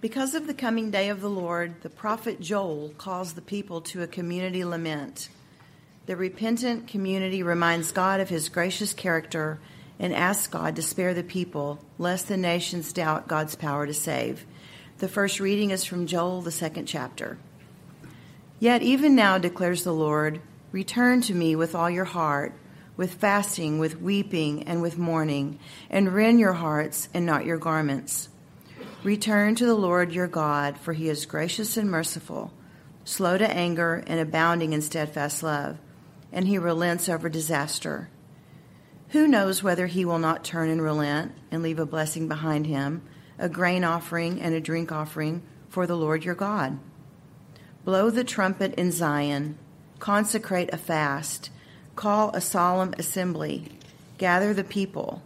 Because of the coming day of the Lord, the prophet Joel calls the people to a community lament. The repentant community reminds God of his gracious character and asks God to spare the people, lest the nations doubt God's power to save. The first reading is from Joel, the second chapter. Yet even now, declares the Lord, return to me with all your heart, with fasting, with weeping, and with mourning, and rend your hearts and not your garments. Return to the Lord your God, for he is gracious and merciful, slow to anger, and abounding in steadfast love, and he relents over disaster. Who knows whether he will not turn and relent and leave a blessing behind him, a grain offering and a drink offering for the Lord your God? Blow the trumpet in Zion, consecrate a fast, call a solemn assembly, gather the people,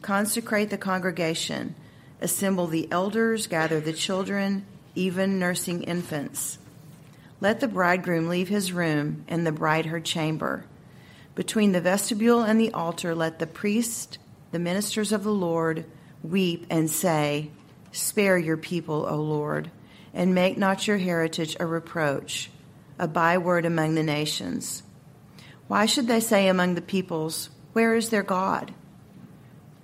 consecrate the congregation Assemble the elders, gather the children, even nursing infants. Let the bridegroom leave his room and the bride her chamber. Between the vestibule and the altar, let the priest, the ministers of the Lord, weep and say, Spare your people, O Lord, and make not your heritage a reproach, a byword among the nations. Why should they say among the peoples, Where is their God?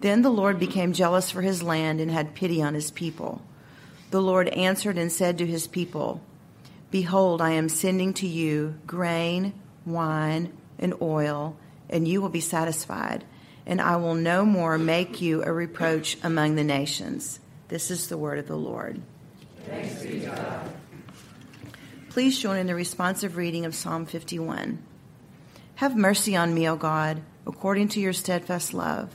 Then the Lord became jealous for his land and had pity on his people. The Lord answered and said to his people, Behold, I am sending to you grain, wine, and oil, and you will be satisfied, and I will no more make you a reproach among the nations. This is the word of the Lord. Thanks be to God. Please join in the responsive reading of Psalm 51. Have mercy on me, O God, according to your steadfast love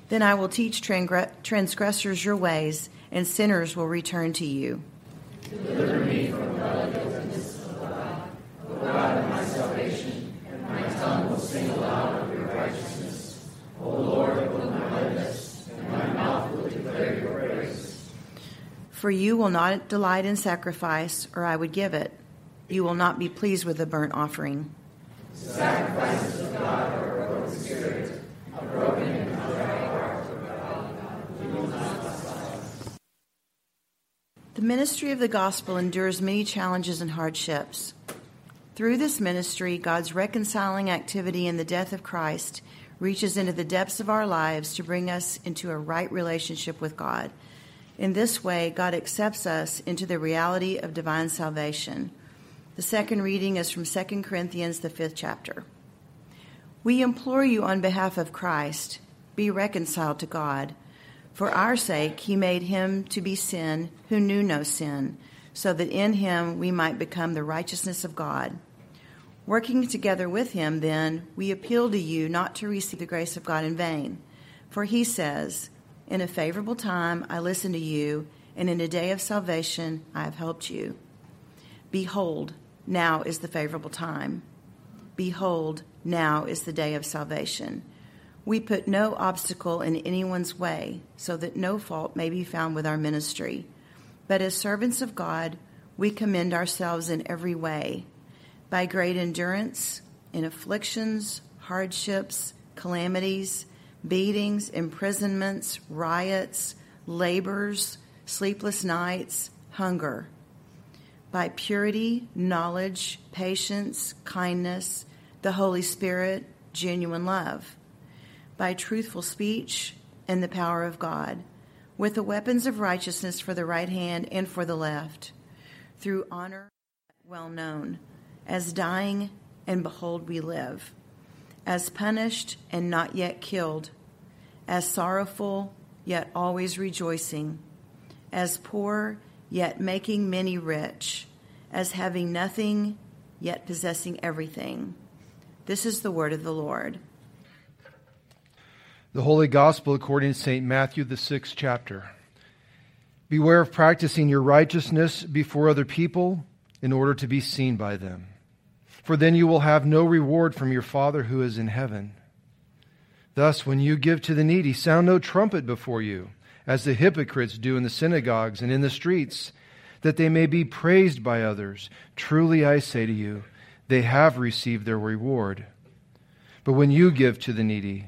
then I will teach transgressors your ways, and sinners will return to you. Deliver me from the guiltiness of God, O God of my salvation, and my tongue will sing aloud of your righteousness. O Lord, open my lips, and my mouth will declare your praise. For you will not delight in sacrifice, or I would give it. You will not be pleased with a burnt offering. The sacrifices of God are a broken spirit, a broken and The ministry of the gospel endures many challenges and hardships. Through this ministry, God's reconciling activity in the death of Christ reaches into the depths of our lives to bring us into a right relationship with God. In this way, God accepts us into the reality of divine salvation. The second reading is from 2 Corinthians, the fifth chapter. We implore you on behalf of Christ, be reconciled to God. For our sake, he made him to be sin who knew no sin, so that in him we might become the righteousness of God. Working together with him, then, we appeal to you not to receive the grace of God in vain. For he says, In a favorable time I listened to you, and in a day of salvation I have helped you. Behold, now is the favorable time. Behold, now is the day of salvation. We put no obstacle in anyone's way so that no fault may be found with our ministry. But as servants of God, we commend ourselves in every way by great endurance in afflictions, hardships, calamities, beatings, imprisonments, riots, labors, sleepless nights, hunger. By purity, knowledge, patience, kindness, the Holy Spirit, genuine love by truthful speech and the power of God, with the weapons of righteousness for the right hand and for the left, through honor well known, as dying, and behold, we live, as punished and not yet killed, as sorrowful, yet always rejoicing, as poor, yet making many rich, as having nothing, yet possessing everything. This is the word of the Lord. The Holy Gospel according to St. Matthew, the sixth chapter. Beware of practicing your righteousness before other people in order to be seen by them. For then you will have no reward from your Father who is in heaven. Thus, when you give to the needy, sound no trumpet before you, as the hypocrites do in the synagogues and in the streets, that they may be praised by others. Truly I say to you, they have received their reward. But when you give to the needy,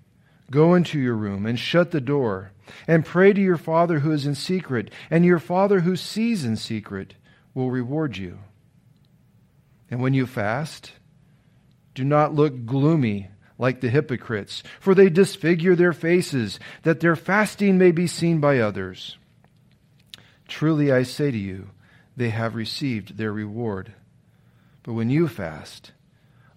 go into your room and shut the door, and pray to your Father who is in secret, and your Father who sees in secret will reward you. And when you fast, do not look gloomy like the hypocrites, for they disfigure their faces, that their fasting may be seen by others. Truly I say to you, they have received their reward. But when you fast,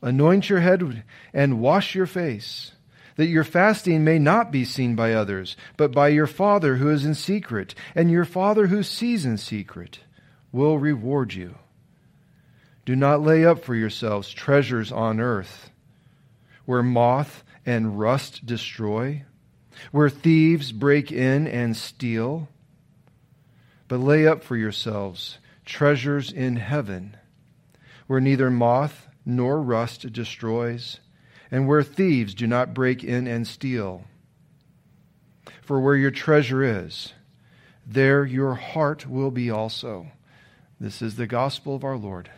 anoint your head and wash your face, that your fasting may not be seen by others, but by your Father who is in secret, and your Father who sees in secret will reward you. Do not lay up for yourselves treasures on earth, where moth and rust destroy, where thieves break in and steal. But lay up for yourselves treasures in heaven, where neither moth nor rust destroys, and where thieves do not break in and steal. For where your treasure is, there your heart will be also. This is the gospel of our Lord.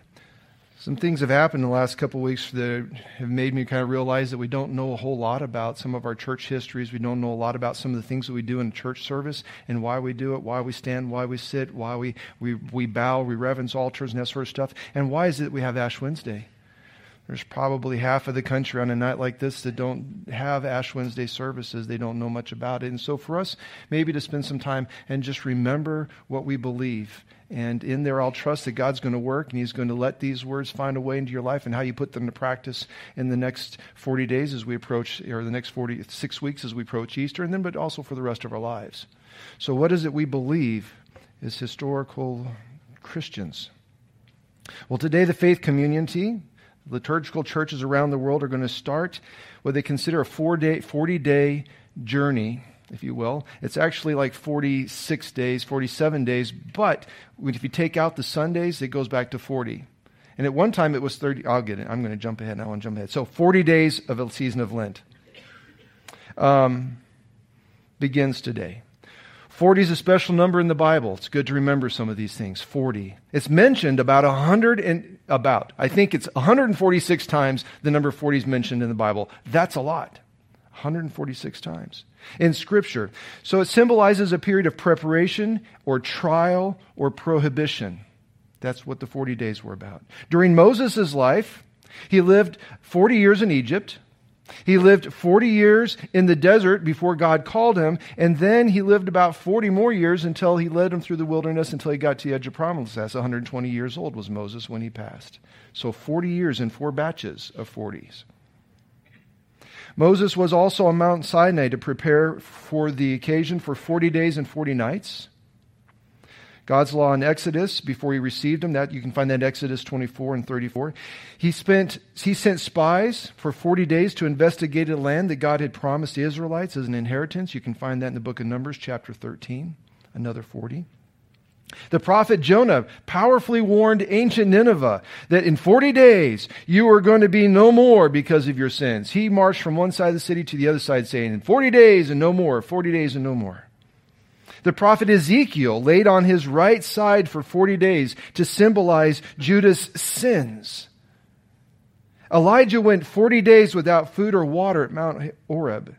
Some things have happened in the last couple of weeks that have made me kind of realize that we don't know a whole lot about some of our church histories. We don't know a lot about some of the things that we do in church service and why we do it, why we stand, why we sit, why we, we, we bow, we reverence altars and that sort of stuff. And why is it that we have Ash Wednesday? There's probably half of the country on a night like this that don't have Ash Wednesday services. They don't know much about it. And so for us, maybe to spend some time and just remember what we believe. And in there, I'll trust that God's going to work and He's going to let these words find a way into your life and how you put them to practice in the next 40 days as we approach, or the next 46 weeks as we approach Easter, and then, but also for the rest of our lives. So, what is it we believe as historical Christians? Well, today, the faith community liturgical churches around the world are going to start what they consider a four day, 40 day journey, if you will. It's actually like 46 days, 47 days, but if you take out the Sundays, it goes back to 40. And at one time it was 30. I'll get it. I'm going to jump ahead. I want to jump ahead. So 40 days of a season of Lent um, begins today. 40 is a special number in the Bible. It's good to remember some of these things. 40. It's mentioned about 100 and about. I think it's 146 times the number 40 is mentioned in the Bible. That's a lot. 146 times in Scripture. So it symbolizes a period of preparation or trial or prohibition. That's what the 40 days were about. During Moses' life, he lived 40 years in Egypt. He lived 40 years in the desert before God called him, and then he lived about 40 more years until he led him through the wilderness until he got to the edge of promise. That's 120 years old was Moses when he passed. So 40 years in four batches of 40s. Moses was also on Mount Sinai to prepare for the occasion for 40 days and 40 nights. God's law in Exodus before he received them. That you can find that in Exodus 24 and 34. He spent he sent spies for 40 days to investigate a land that God had promised the Israelites as an inheritance. You can find that in the book of Numbers chapter 13. Another 40. The prophet Jonah powerfully warned ancient Nineveh that in 40 days you are going to be no more because of your sins. He marched from one side of the city to the other side saying, in 40 days and no more, 40 days and no more. The prophet Ezekiel laid on his right side for 40 days to symbolize Judah's sins. Elijah went 40 days without food or water at Mount Horeb.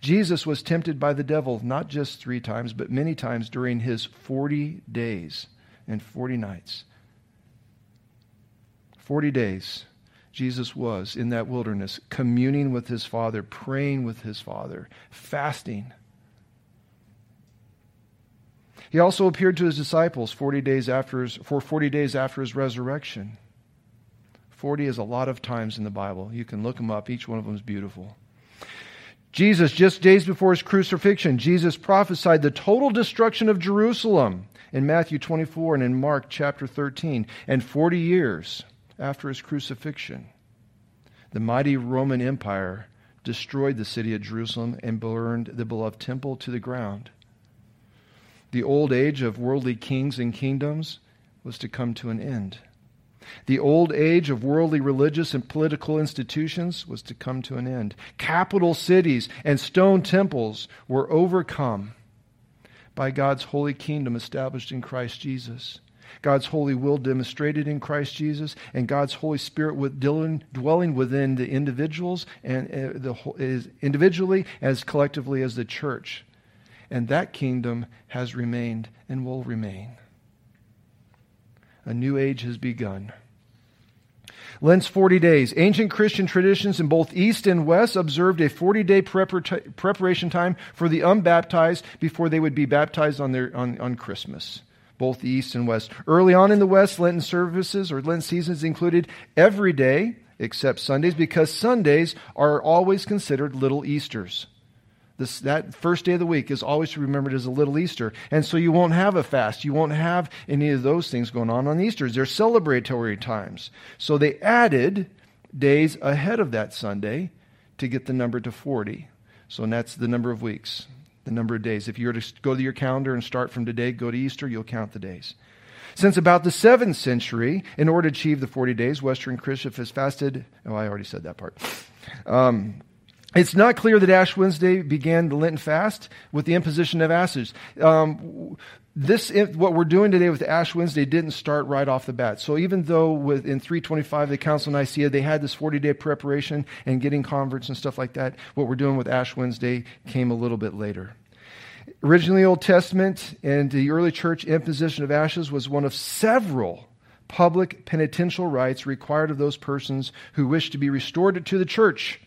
Jesus was tempted by the devil not just three times, but many times during his 40 days and 40 nights. 40 days, Jesus was in that wilderness, communing with his Father, praying with his Father, fasting. He also appeared to his disciples 40 days after his, for 40 days after his resurrection. 40 is a lot of times in the Bible. You can look them up, each one of them is beautiful. Jesus, just days before his crucifixion, Jesus prophesied the total destruction of Jerusalem in Matthew 24 and in Mark chapter 13. And 40 years after his crucifixion, the mighty Roman Empire destroyed the city of Jerusalem and burned the beloved temple to the ground. The old age of worldly kings and kingdoms was to come to an end. The old age of worldly religious and political institutions was to come to an end. Capital cities and stone temples were overcome by God's holy kingdom established in Christ Jesus. God's holy will demonstrated in Christ Jesus, and God's Holy Spirit with dwelling within the individuals and uh, the individually as collectively as the church. And that kingdom has remained and will remain. A new age has begun. Lent's 40 days. Ancient Christian traditions in both East and West observed a 40 day preparation time for the unbaptized before they would be baptized on, their, on, on Christmas, both the East and West. Early on in the West, Lenten services or Lent seasons included every day except Sundays because Sundays are always considered little Easters. This, that first day of the week is always remembered as a little Easter. And so you won't have a fast. You won't have any of those things going on on Easter. They're celebratory times. So they added days ahead of that Sunday to get the number to 40. So that's the number of weeks, the number of days. If you were to go to your calendar and start from today, go to Easter, you'll count the days. Since about the 7th century, in order to achieve the 40 days, Western Christians fasted. Oh, I already said that part. Um, it's not clear that Ash Wednesday began the Lenten fast with the imposition of ashes. Um, this, what we're doing today with Ash Wednesday didn't start right off the bat. So even though with, in 325, the Council of Nicaea, they had this 40 day preparation and getting converts and stuff like that, what we're doing with Ash Wednesday came a little bit later. Originally, Old Testament and the early church imposition of ashes was one of several public penitential rites required of those persons who wished to be restored to the church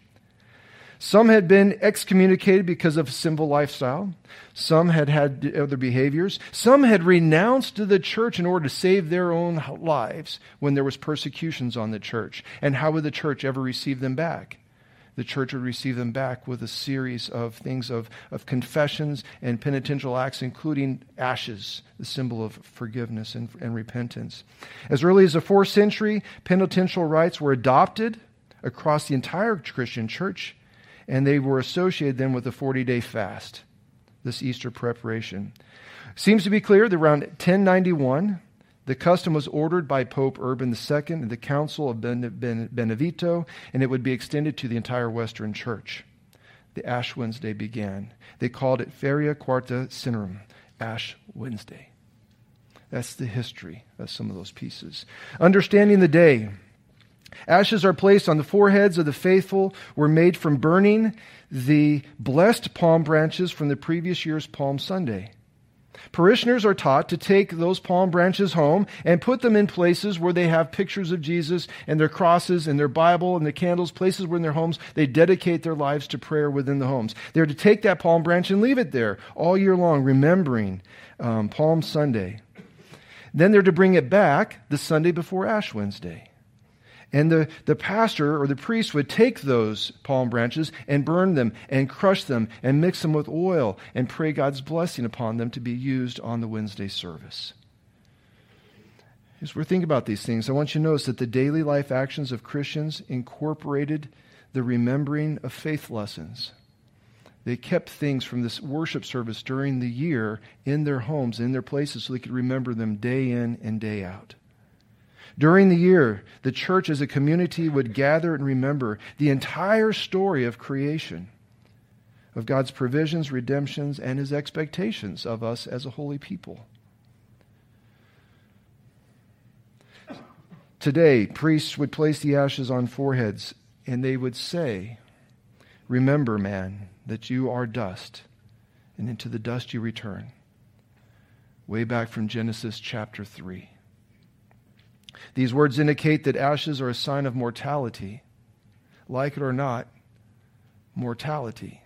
some had been excommunicated because of a sinful lifestyle. Some had had other behaviors. Some had renounced the church in order to save their own lives when there was persecutions on the church. And how would the church ever receive them back? The church would receive them back with a series of things of, of confessions and penitential acts, including ashes, the symbol of forgiveness and, and repentance. As early as the fourth century, penitential rites were adopted across the entire Christian church and they were associated then with the 40 day fast, this Easter preparation. Seems to be clear that around 1091, the custom was ordered by Pope Urban II and the Council of Benevento, and it would be extended to the entire Western Church. The Ash Wednesday began. They called it Feria Quarta Cinerum, Ash Wednesday. That's the history of some of those pieces. Understanding the day. Ashes are placed on the foreheads of the faithful, were made from burning the blessed palm branches from the previous year's Palm Sunday. Parishioners are taught to take those palm branches home and put them in places where they have pictures of Jesus and their crosses and their Bible and the candles, places where in their homes they dedicate their lives to prayer within the homes. They're to take that palm branch and leave it there all year long, remembering um, Palm Sunday. Then they're to bring it back the Sunday before Ash Wednesday. And the, the pastor or the priest would take those palm branches and burn them and crush them and mix them with oil and pray God's blessing upon them to be used on the Wednesday service. As we're thinking about these things, I want you to notice that the daily life actions of Christians incorporated the remembering of faith lessons. They kept things from this worship service during the year in their homes, in their places, so they could remember them day in and day out. During the year, the church as a community would gather and remember the entire story of creation, of God's provisions, redemptions, and his expectations of us as a holy people. Today, priests would place the ashes on foreheads and they would say, Remember, man, that you are dust, and into the dust you return. Way back from Genesis chapter 3. These words indicate that ashes are a sign of mortality. Like it or not, mortality.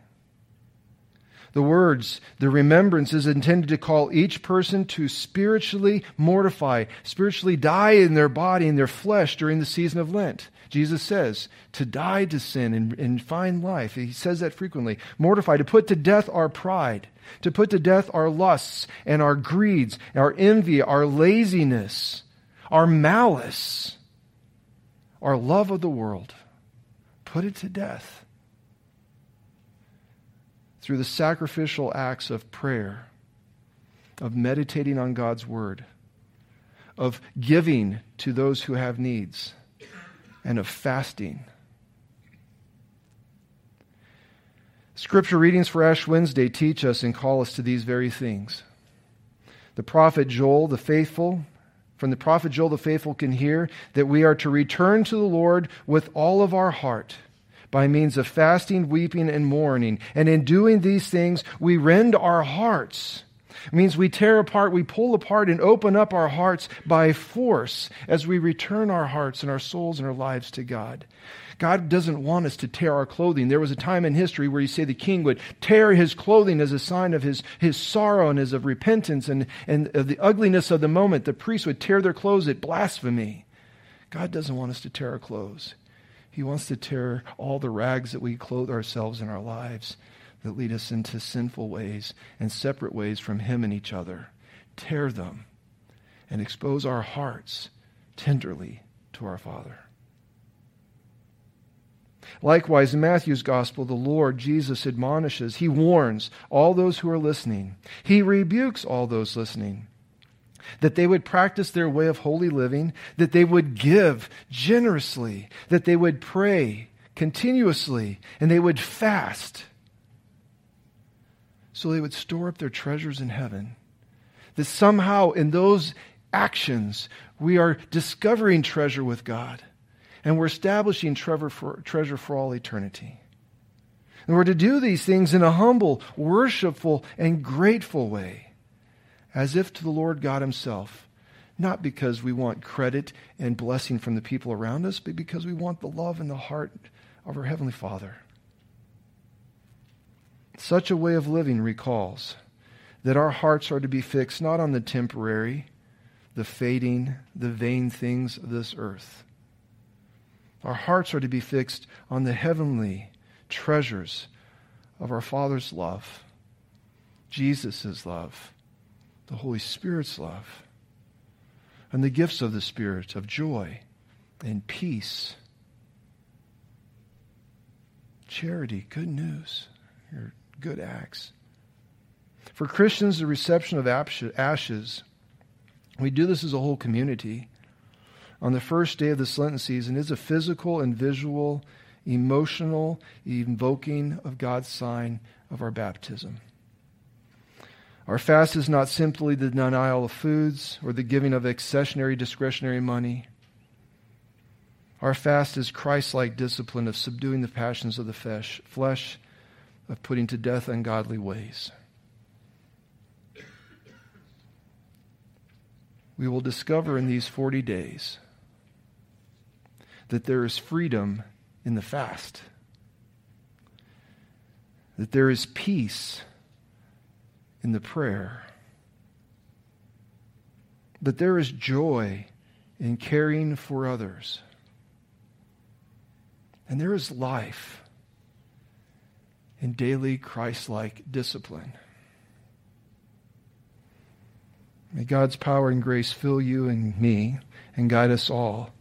The words, the remembrance is intended to call each person to spiritually mortify, spiritually die in their body, in their flesh during the season of Lent. Jesus says to die to sin and, and find life. He says that frequently. Mortify, to put to death our pride, to put to death our lusts and our greeds, our envy, our laziness, our malice, our love of the world. Put it to death through the sacrificial acts of prayer, of meditating on God's word, of giving to those who have needs and of fasting. Scripture readings for Ash Wednesday teach us and call us to these very things. The prophet Joel, the faithful, from the prophet Joel, the faithful can hear that we are to return to the Lord with all of our heart by means of fasting, weeping, and mourning. And in doing these things, we rend our hearts it means we tear apart, we pull apart, and open up our hearts by force as we return our hearts and our souls and our lives to God. God doesn't want us to tear our clothing. There was a time in history where you say the king would tear his clothing as a sign of his, his sorrow and as of repentance and, and of the ugliness of the moment. The priests would tear their clothes at blasphemy. God doesn't want us to tear our clothes. He wants to tear all the rags that we clothe ourselves in our lives that lead us into sinful ways and separate ways from Him and each other. Tear them and expose our hearts tenderly to our Father. Likewise, in Matthew's gospel, the Lord Jesus admonishes, he warns all those who are listening, he rebukes all those listening. That they would practice their way of holy living, that they would give generously, that they would pray continuously, and they would fast so they would store up their treasures in heaven. That somehow in those actions, we are discovering treasure with God and we're establishing treasure for, treasure for all eternity. And we're to do these things in a humble, worshipful, and grateful way, as if to the Lord God Himself, not because we want credit and blessing from the people around us, but because we want the love and the heart of our Heavenly Father. Such a way of living recalls that our hearts are to be fixed not on the temporary, the fading, the vain things of this earth. Our hearts are to be fixed on the heavenly treasures of our Father's love, Jesus' love, the Holy Spirit's love, and the gifts of the Spirit of joy and peace, charity, good news, your good acts. For Christians, the reception of ashes, we do this as a whole community. On the first day of the Lenten season is a physical and visual, emotional invoking of God's sign of our baptism. Our fast is not simply the denial of foods or the giving of accessionary discretionary money. Our fast is Christ like discipline of subduing the passions of the flesh, flesh of putting to death ungodly ways. We will discover in these 40 days that there is freedom in the fast, that there is peace in the prayer, that there is joy in caring for others, and there is life in daily Christ like discipline. May God's power and grace fill you and me and guide us all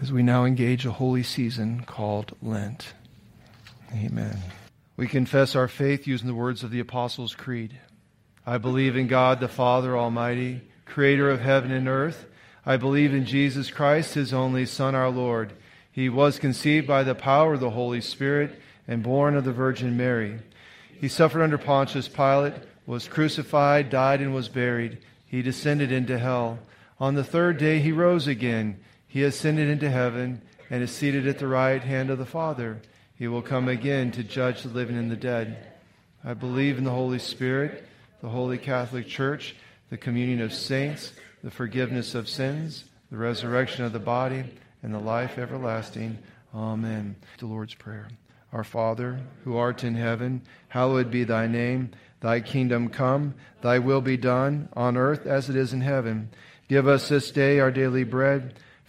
as we now engage a holy season called Lent. Amen. We confess our faith using the words of the Apostles' Creed. I believe in God the Father Almighty, creator of heaven and earth. I believe in Jesus Christ, his only Son, our Lord. He was conceived by the power of the Holy Spirit and born of the Virgin Mary. He suffered under Pontius Pilate, was crucified, died, and was buried. He descended into hell. On the third day he rose again. He ascended into heaven and is seated at the right hand of the Father. He will come again to judge the living and the dead. I believe in the Holy Spirit, the Holy Catholic Church, the communion of saints, the forgiveness of sins, the resurrection of the body, and the life everlasting. Amen. The Lord's Prayer. Our Father, who art in heaven, hallowed be thy name. Thy kingdom come, thy will be done, on earth as it is in heaven. Give us this day our daily bread